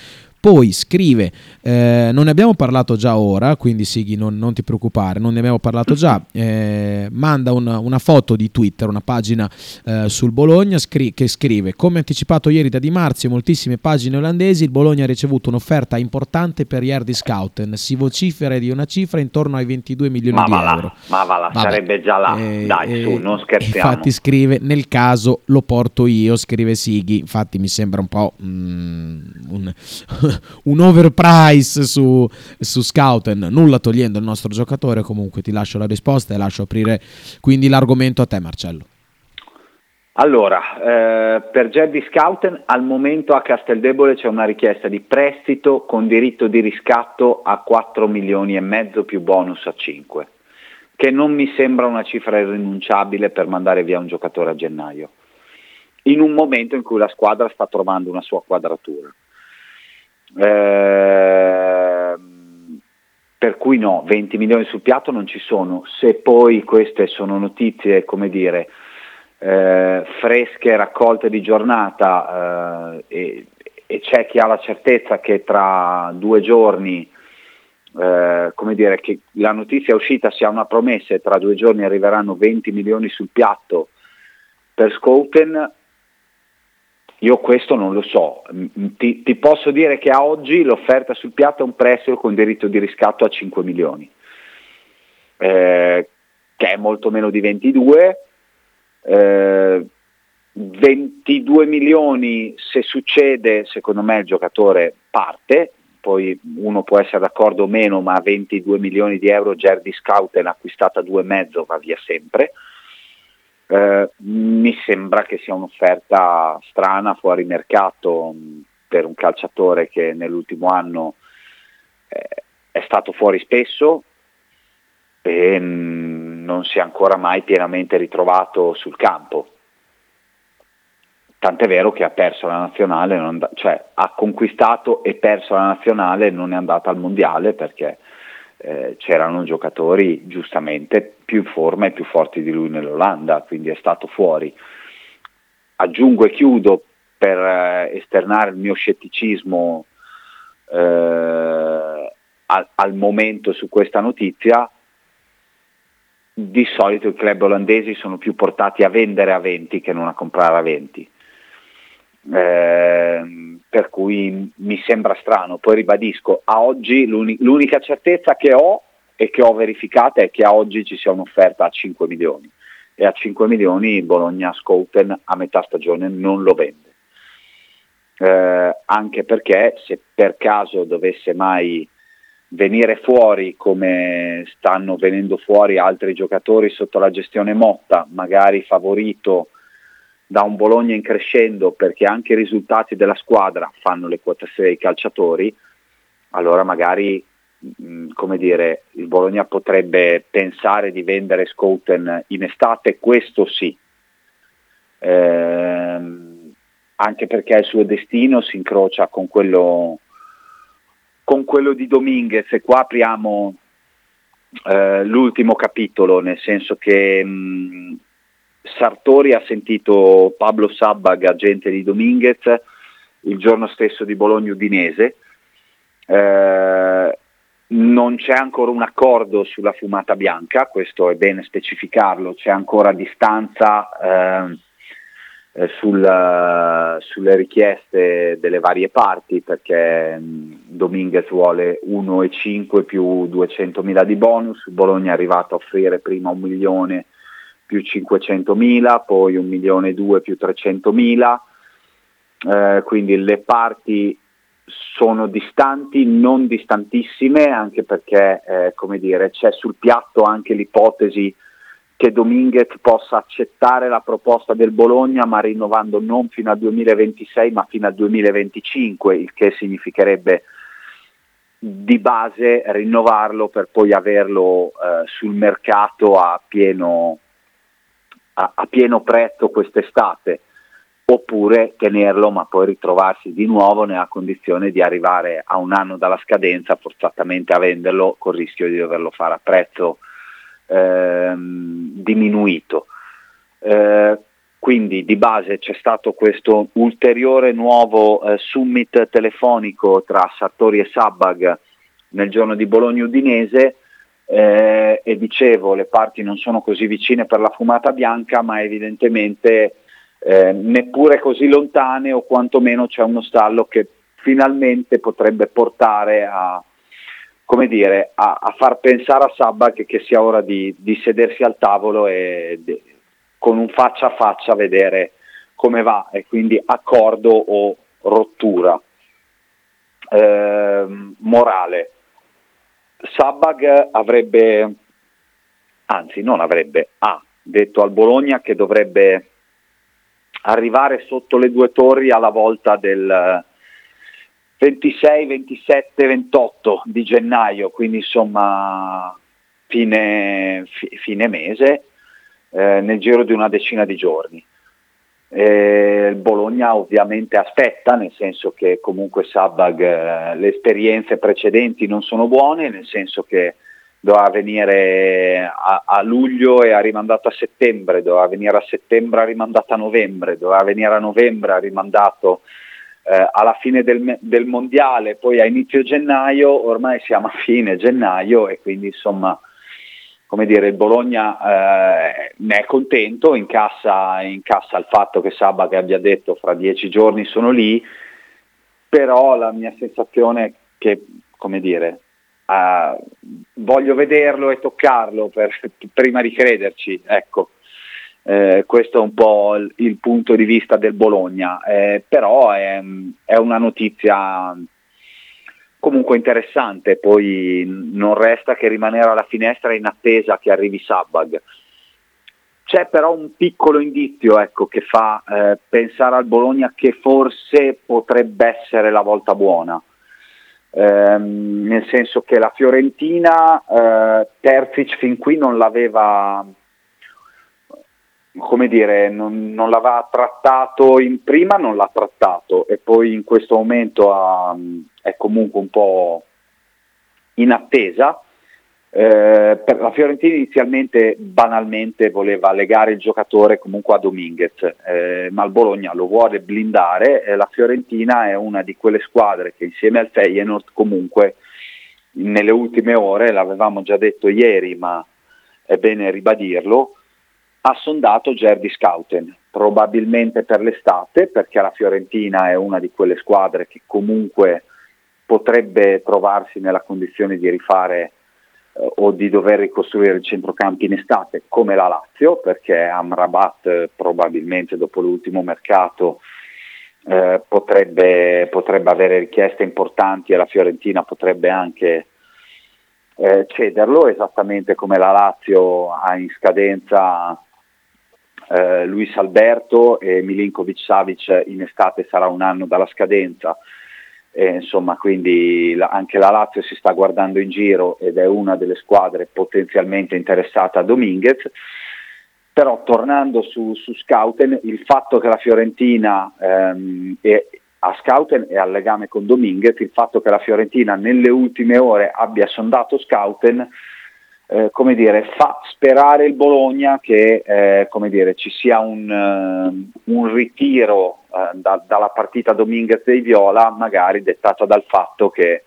Poi scrive, eh, non ne abbiamo parlato già ora, quindi Sighi non, non ti preoccupare, non ne abbiamo parlato già, eh, manda una, una foto di Twitter, una pagina eh, sul Bologna scri- che scrive, come anticipato ieri da Di Marzio, moltissime pagine olandesi, il Bologna ha ricevuto un'offerta importante per Jerdy Scouten, si vocifera di una cifra intorno ai 22 milioni Ma di va là, euro. ma va là, Vabbè. sarebbe già là, Eh, dai eh, su, non scherziamo. Infatti scrive, nel caso lo porto io, scrive Sighi, infatti mi sembra un po' mm, un, un overprice su, su Scouten, nulla togliendo il nostro giocatore, comunque ti lascio la risposta e lascio aprire quindi l'argomento a te Marcello. Allora, eh, per Jerry Scouten al momento a Casteldebole c'è una richiesta di prestito con diritto di riscatto a 4 milioni e mezzo più bonus a 5, che non mi sembra una cifra irrinunciabile per mandare via un giocatore a gennaio, in un momento in cui la squadra sta trovando una sua quadratura. Ehm, per cui no, 20 milioni sul piatto non ci sono, se poi queste sono notizie, come dire, eh, fresche, raccolte di giornata eh, e, e c'è chi ha la certezza che tra due giorni eh, come dire, che la notizia è uscita sia una promessa e tra due giorni arriveranno 20 milioni sul piatto per Scouten, io questo non lo so. Ti, ti, posso dire che a oggi l'offerta sul piatto è un prestito con diritto di riscatto a 5 milioni, eh, che è molto meno di 22. Eh, 22 milioni se succede, secondo me il giocatore parte, poi uno può essere d'accordo o meno, ma 22 milioni di euro Gerdi Scouten acquistata a due e mezzo va via sempre. Eh, mi sembra che sia un'offerta strana, fuori mercato mh, per un calciatore che nell'ultimo anno eh, è stato fuori spesso e mh, non si è ancora mai pienamente ritrovato sul campo. Tant'è vero che ha perso la nazionale, and- cioè ha conquistato e perso la nazionale e non è andata al mondiale perché eh, c'erano giocatori giustamente più in forma e più forti di lui nell'Olanda, quindi è stato fuori. Aggiungo e chiudo per eh, esternare il mio scetticismo eh, al, al momento su questa notizia, di solito i club olandesi sono più portati a vendere a 20 che non a comprare a 20 eh, per cui mi sembra strano. Poi ribadisco, a oggi l'uni- l'unica certezza che ho e che ho verificata è che a oggi ci sia un'offerta a 5 milioni e a 5 milioni Bologna Scouten a metà stagione non lo vende. Eh, anche perché se per caso dovesse mai venire fuori come stanno venendo fuori altri giocatori sotto la gestione Motta, magari favorito da un Bologna in crescendo perché anche i risultati della squadra fanno le quotazioni dei calciatori, allora magari mh, come dire, il Bologna potrebbe pensare di vendere Scouten in estate, questo sì. Ehm, anche perché il suo destino si incrocia con quello, con quello di Dominguez e qua apriamo eh, l'ultimo capitolo, nel senso che mh, Sartori ha sentito Pablo Sabbag, agente di Dominguez, il giorno stesso di Bologna Udinese. Eh, non c'è ancora un accordo sulla fumata bianca, questo è bene specificarlo, c'è ancora distanza eh, eh, sul, sulle richieste delle varie parti perché Dominguez vuole 1,5 più 200.000 di bonus, Bologna è arrivato a offrire prima un milione più 500.000, poi 1 milione e 2 più 300.000, eh, quindi le parti sono distanti, non distantissime, anche perché eh, come dire, c'è sul piatto anche l'ipotesi che Dominguez possa accettare la proposta del Bologna ma rinnovando non fino al 2026 ma fino al 2025, il che significherebbe di base rinnovarlo per poi averlo eh, sul mercato a pieno, a, a pieno prezzo quest'estate oppure tenerlo ma poi ritrovarsi di nuovo nella condizione di arrivare a un anno dalla scadenza forzatamente a venderlo col rischio di doverlo fare a prezzo ehm, diminuito. Eh, quindi di base c'è stato questo ulteriore nuovo eh, summit telefonico tra Sartori e Sabbag nel giorno di Bologna Udinese eh, e dicevo le parti non sono così vicine per la fumata bianca ma evidentemente eh, neppure così lontane o quantomeno c'è uno stallo che finalmente potrebbe portare a, come dire, a, a far pensare a Sabba che, che sia ora di, di, sedersi al tavolo e di, con un faccia a faccia vedere come va e quindi accordo o rottura. Eh, morale, Sabag avrebbe, anzi non avrebbe, ha detto al Bologna che dovrebbe arrivare sotto le due torri alla volta del 26, 27, 28 di gennaio, quindi insomma fine, fine mese, eh, nel giro di una decina di giorni. Eh, Bologna ovviamente aspetta, nel senso che comunque Sabag eh, le esperienze precedenti non sono buone, nel senso che doveva venire a, a, luglio e ha rimandato a settembre, doveva venire a settembre ha rimandato a novembre, doveva venire a novembre ha rimandato eh, alla fine del, del mondiale, poi a inizio gennaio, ormai siamo a fine gennaio e quindi insomma come dire, il Bologna eh, ne è contento, incassa, incassa il fatto che Sabba che abbia detto fra dieci giorni sono lì, però la mia sensazione è che, come dire, eh, voglio vederlo e toccarlo per, prima di crederci, ecco. Eh, questo è un po' il, il, punto di vista del Bologna, eh, però è, è, una notizia comunque interessante, poi non resta che rimanere alla finestra in attesa che arrivi Sabbag. C'è però un piccolo indizio ecco, che fa eh, pensare al Bologna che forse potrebbe essere la volta buona. Ehm, nel senso che la Fiorentina eh, Terzic fin qui non l'aveva come dire, non, non, l'aveva trattato in prima, non l'ha trattato e poi in questo momento ha, è comunque un po' in attesa. Eh, per la Fiorentina inizialmente banalmente voleva legare il giocatore comunque a Dominguez, eh, ma il Bologna lo vuole blindare e la Fiorentina è una di quelle squadre che insieme al Feyenoord comunque nelle ultime ore, l'avevamo già detto ieri ma è bene ribadirlo, ha sondato Gerdi Scouten, probabilmente per l'estate, perché la Fiorentina è una di quelle squadre che comunque potrebbe trovarsi nella condizione di rifare eh, o di dover ricostruire il centrocampo in estate, come la Lazio, perché Amrabat eh, probabilmente dopo l'ultimo mercato eh, potrebbe, potrebbe avere richieste importanti e la Fiorentina potrebbe anche eh, cederlo, esattamente come la Lazio ha in scadenza eh, Luis Alberto e Milinkovic Savic in estate sarà un anno dalla scadenza. E, insomma, quindi la, anche la Lazio si sta guardando in giro ed è una delle squadre potenzialmente interessata a Dominguez. Però tornando su, su Scouten, il fatto che la Fiorentina ehm, è, a Scouten e al legame con Dominguez, il fatto che la Fiorentina nelle ultime ore abbia sondato Scouten eh, come dire, fa sperare il Bologna che eh, come dire, ci sia un, uh, un ritiro uh, da, dalla partita Dominguez dei Viola, magari dettata dal fatto che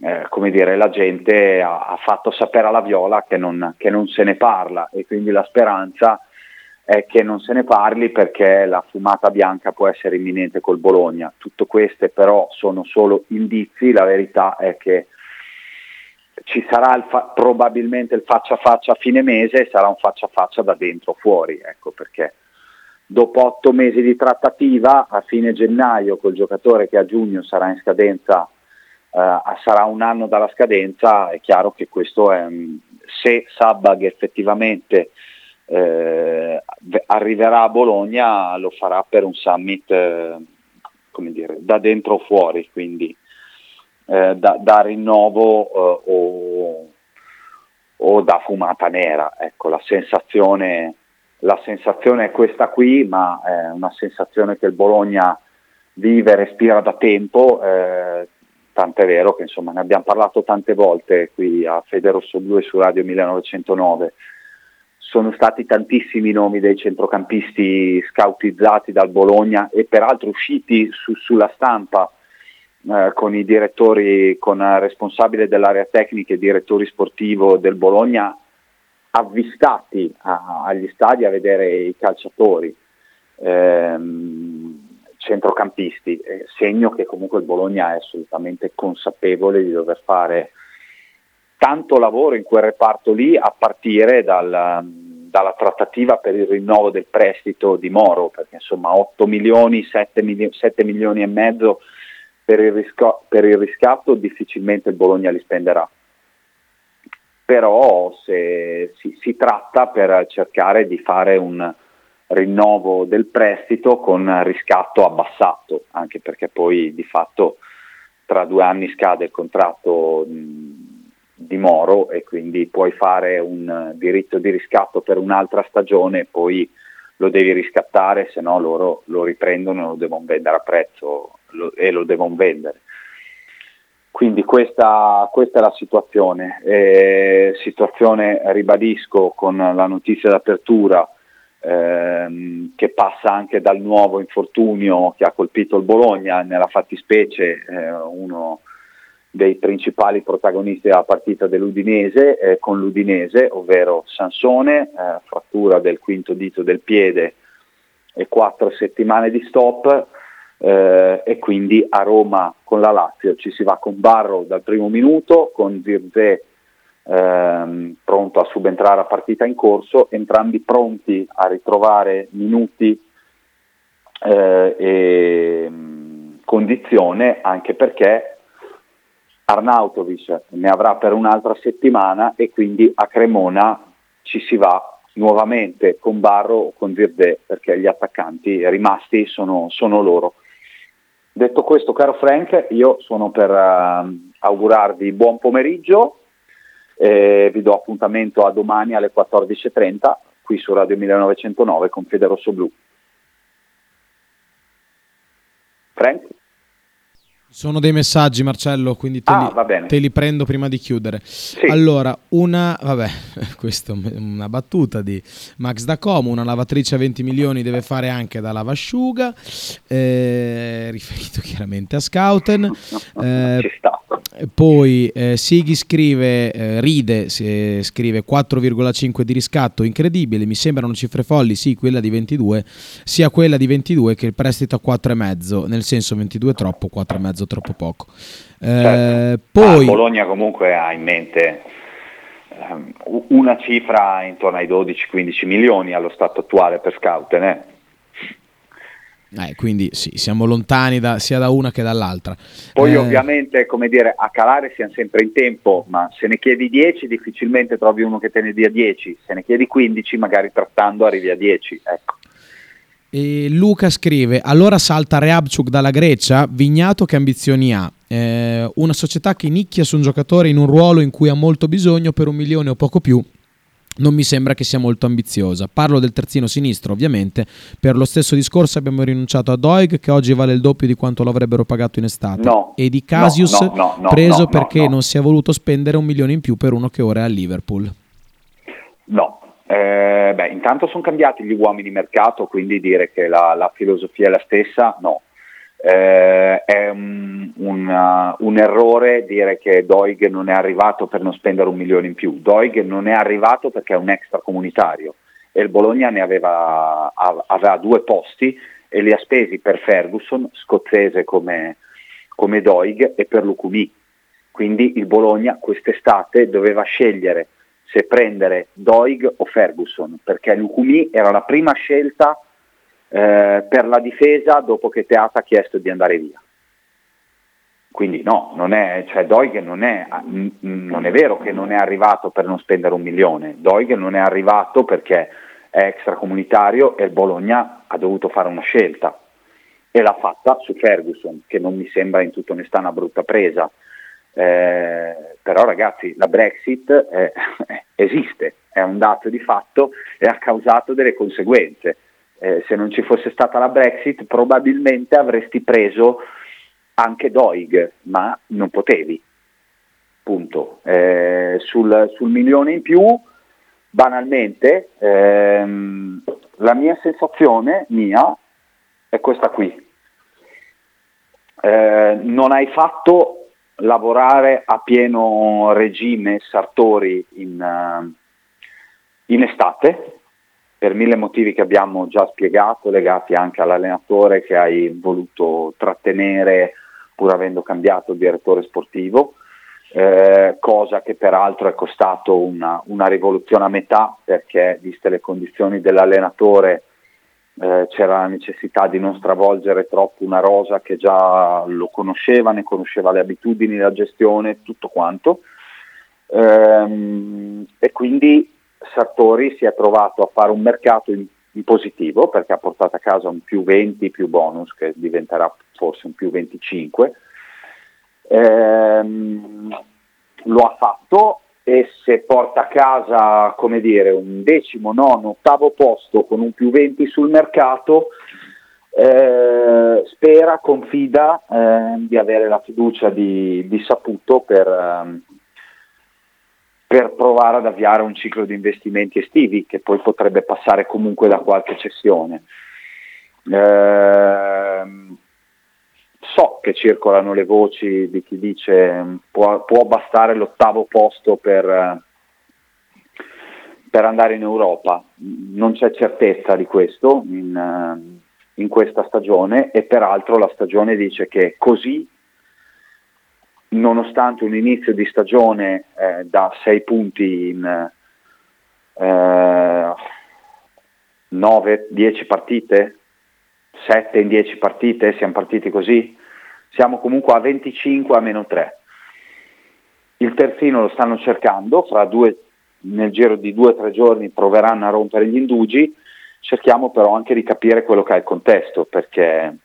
eh, come dire, la gente ha, ha, fatto sapere alla Viola che non, che non se ne parla e quindi la speranza è che non se ne parli perché la fumata bianca può essere imminente col Bologna. Tutte queste però sono solo indizi, la verità è che ci sarà il fa- probabilmente il faccia a faccia a fine mese e sarà un faccia a faccia da dentro fuori, ecco perché dopo otto mesi di trattativa a fine gennaio col giocatore che a giugno sarà in scadenza, eh, sarà un anno dalla scadenza, è chiaro che questo è, se Sabbag effettivamente eh, arriverà a Bologna lo farà per un summit eh, come dire, da dentro fuori, quindi eh, da, da, rinnovo eh, o, o, da fumata nera. Ecco, la sensazione, la sensazione è questa qui, ma è una sensazione che il Bologna vive e respira da tempo, eh, tant'è vero che insomma, ne abbiamo parlato tante volte qui a Fede Rosso Blu e su Radio 1909. Sono stati tantissimi nomi dei centrocampisti scoutizzati dal Bologna e peraltro usciti su, sulla stampa eh, con i direttori, con il responsabile dell'area tecnica e direttori sportivo del Bologna avvistati a, agli stadi a vedere i calciatori, ehm, centrocampisti, eh, segno che comunque il Bologna è assolutamente consapevole di dover fare tanto lavoro in quel reparto lì a partire dal, dalla trattativa per il rinnovo del prestito di Moro, perché insomma 8 milioni, 7, milioni, 7 milioni e mezzo per il, risco- per il riscatto difficilmente il Bologna li spenderà. Però se si, si tratta per cercare di fare un rinnovo del prestito con riscatto abbassato, anche perché poi di fatto tra due anni scade il contratto di Moro e quindi puoi fare un diritto di riscatto per un'altra stagione e poi lo devi riscattare, se no loro lo riprendono e lo devono vendere a prezzo lo, e lo devono vendere. Quindi questa, questa è la situazione. Eh, situazione, ribadisco, con la notizia d'apertura ehm, che passa anche dal nuovo infortunio che ha colpito il Bologna, nella fattispecie eh, uno dei principali protagonisti della partita dell'Udinese eh, con l'Udinese, ovvero Sansone, eh, frattura del quinto dito del piede e quattro settimane di stop eh, e quindi a Roma con la Lazio ci si va con Barro dal primo minuto, con Zirze ehm, pronto a subentrare a partita in corso, entrambi pronti a ritrovare minuti eh, e mh, condizione anche perché Arnautovic ne avrà per un'altra settimana e quindi a Cremona ci si va nuovamente con Barro o con Zirde perché gli attaccanti rimasti sono, sono loro. Detto questo, caro Frank, io sono per uh, augurarvi buon pomeriggio, e vi do appuntamento a domani alle 14.30 qui su Radio 1909 con Fede Rosso Blu. Frank? Sono dei messaggi, Marcello, quindi te, Ah, li, te li prendo prima di chiudere. Allora, una, vabbè, questa è una battuta di Max da Como, una lavatrice a 20 milioni deve fare anche da lavasciuga, eh, riferito chiaramente a Scouten. Eh, poi eh, Sighi scrive, eh, ride, si- scrive 4,5 di riscatto, incredibile, mi sembrano cifre folli, sì, quella di 22, sia quella di 22 che il prestito a 4,5, nel senso 22 è troppo, 4,5 troppo poco. Eh, Certo. poi... Ah, Bologna comunque ha in mente ehm, u- una cifra intorno ai 12-15 milioni allo stato attuale per Scouten. Eh? Quindi sì, siamo lontani da- sia da una che dall'altra. Poi Eh, ovviamente, come dire, a calare siamo sempre in tempo, ma se ne chiedi 10 difficilmente trovi uno che te ne dia 10, se ne chiedi 15 magari trattando arrivi a 10. Ecco. E Luca scrive: Allora salta Reabciuk dalla Grecia, Vignato che ambizioni ha? Eh, una società che nicchia su un giocatore in un ruolo in cui ha molto bisogno per un milione o poco più. Non mi sembra che sia molto ambiziosa. Parlo del terzino sinistro, ovviamente. Per lo stesso discorso abbiamo rinunciato a Doig, che oggi vale il doppio di quanto lo avrebbero pagato in estate. No, e di Casius, no, no, preso perché no. non si è voluto spendere un milione in più per uno che ora è a Liverpool. No, Eh, beh, intanto sono cambiati gli uomini mercato, quindi dire che la, la filosofia è la stessa, no. Eh, è un, un, uh, un errore dire che Doig non è arrivato per non spendere un milione in più. Doig non è arrivato perché è un extracomunitario e il Bologna ne aveva, av- aveva due posti e li ha spesi per Ferguson, scozzese come, come Doig, e per Lucumi. Quindi il Bologna quest'estate doveva scegliere se prendere Doig o Ferguson, perché Lucumi era la prima scelta eh, per la difesa dopo che Teata ha chiesto di andare via. Quindi no, non è, cioè Doig non è, mm, non è vero che non è arrivato per non spendere un milione, Doig non è arrivato perché è extracomunitario e il Bologna ha dovuto fare una scelta e l'ha fatta su Ferguson, che non mi sembra in tutta onestà una brutta presa. Eh, però ragazzi, la Brexit eh, esiste, è un dato di fatto e ha causato delle conseguenze. Eh, se non ci fosse stata la Brexit probabilmente avresti preso anche Doig, ma non potevi. Punto. Eh, sul, sul milione in più, banalmente, ehm, la mia sensazione mia è questa qui. Eh, non hai fatto lavorare a pieno regime Sartori in, eh, in estate per mille motivi che abbiamo già spiegato, legati anche all'allenatore che hai voluto trattenere pur avendo cambiato il direttore sportivo, eh, cosa che peraltro è costato una, una rivoluzione a metà perché viste le condizioni dell'allenatore eh, c'era la necessità di non stravolgere troppo una rosa che già lo conosceva, ne conosceva le abitudini, la gestione, tutto quanto. Ehm, e quindi Sartori si è trovato a fare un mercato in, in positivo perché ha portato a casa un più 20 più bonus che diventerà forse un più 25. Ehm, lo ha fatto e se porta a casa come dire, un decimo, nono, ottavo posto con un più 20 sul mercato, eh, spera, confida eh, di avere la fiducia di, di Saputo per, ehm, per provare ad avviare un ciclo di investimenti estivi che poi potrebbe passare comunque da qualche cessione. Ehm, so che circolano le voci di chi dice può, può bastare l'ottavo posto per, per, andare in Europa, non c'è certezza di questo in, in questa stagione e peraltro la stagione dice che così nonostante un inizio di stagione eh, da 6 punti in eh, 9-10 partite, 7 in 10 partite, siamo partiti così, siamo comunque a 25 a meno 3. Il terzino lo stanno cercando, due, nel giro di 2-3 giorni proveranno a rompere gli indugi, cerchiamo però anche di capire quello che è il contesto, perché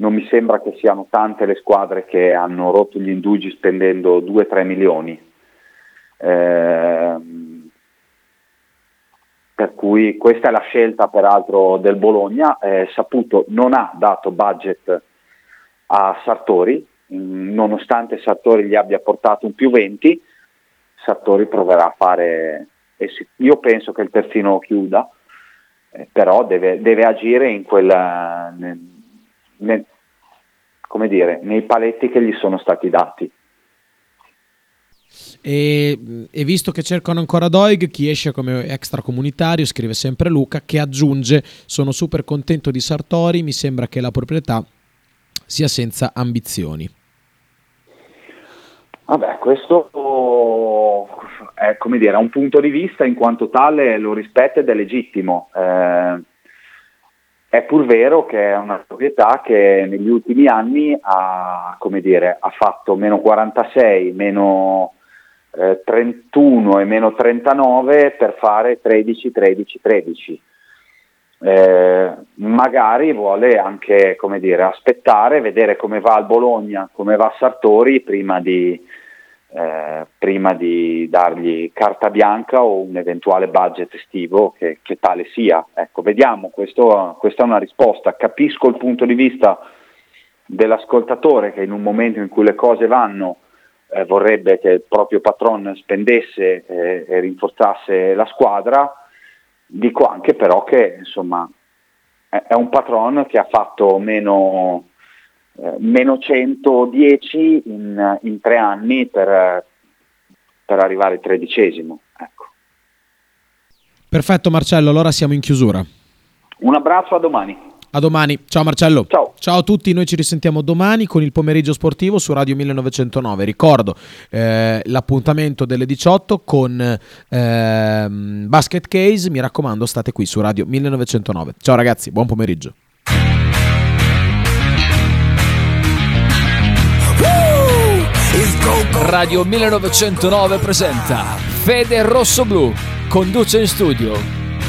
non mi sembra che siano tante le squadre che hanno rotto gli indugi spendendo 2-3 milioni. Eh, per cui questa è la scelta peraltro del Bologna, eh, Saputo non ha dato budget a Sartori, nonostante Sartori gli abbia portato un più 20, Sartori proverà a fare, io penso che il terzino chiuda, eh, però deve, deve, agire in quella, nel, come dire, nei paletti che gli sono stati dati. E, e, visto che cercano ancora Doig, chi esce come extracomunitario, scrive sempre Luca, che aggiunge: Sono super contento di Sartori, mi sembra che la proprietà sia senza ambizioni. Vabbè, questo è come dire, un punto di vista in quanto tale lo rispetto ed è legittimo. Eh, è pur vero che è una proprietà che negli ultimi anni ha, dire, ha fatto meno 46, meno eh, 31 e meno 39 per fare 13, 13, 13. Eh, magari vuole anche dire, aspettare, vedere come va il Bologna, come va Sartori prima di, eh, prima di dargli carta bianca o un eventuale budget estivo che, che tale sia. Ecco, vediamo, questo, questa è una risposta. Capisco il punto di vista dell'ascoltatore che in un momento in cui le cose vanno eh, vorrebbe che il proprio patron spendesse eh, e rinforzasse la squadra, dico anche però che insomma è un patron che ha fatto meno eh, meno 110 in, in, tre anni per, per arrivare al tredicesimo. Ecco. Perfetto Marcello, allora siamo in chiusura. Un abbraccio, a domani. A domani. Ciao Marcello. Ciao. Ciao a tutti, noi ci risentiamo domani con il pomeriggio sportivo su Radio 1909. Ricordo eh, l'appuntamento delle 18 con eh, Basket Case, mi raccomando state qui su Radio 1909. Ciao ragazzi, buon pomeriggio. Radio 1909 presenta Fede Rosso Blu. Conduce in studio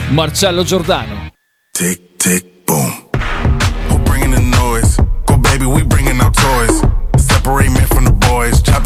Marcello Giordano. Tic tic boom. Who bringing the noise? Go baby, we bringing our toys. Separate men from the boys. Chop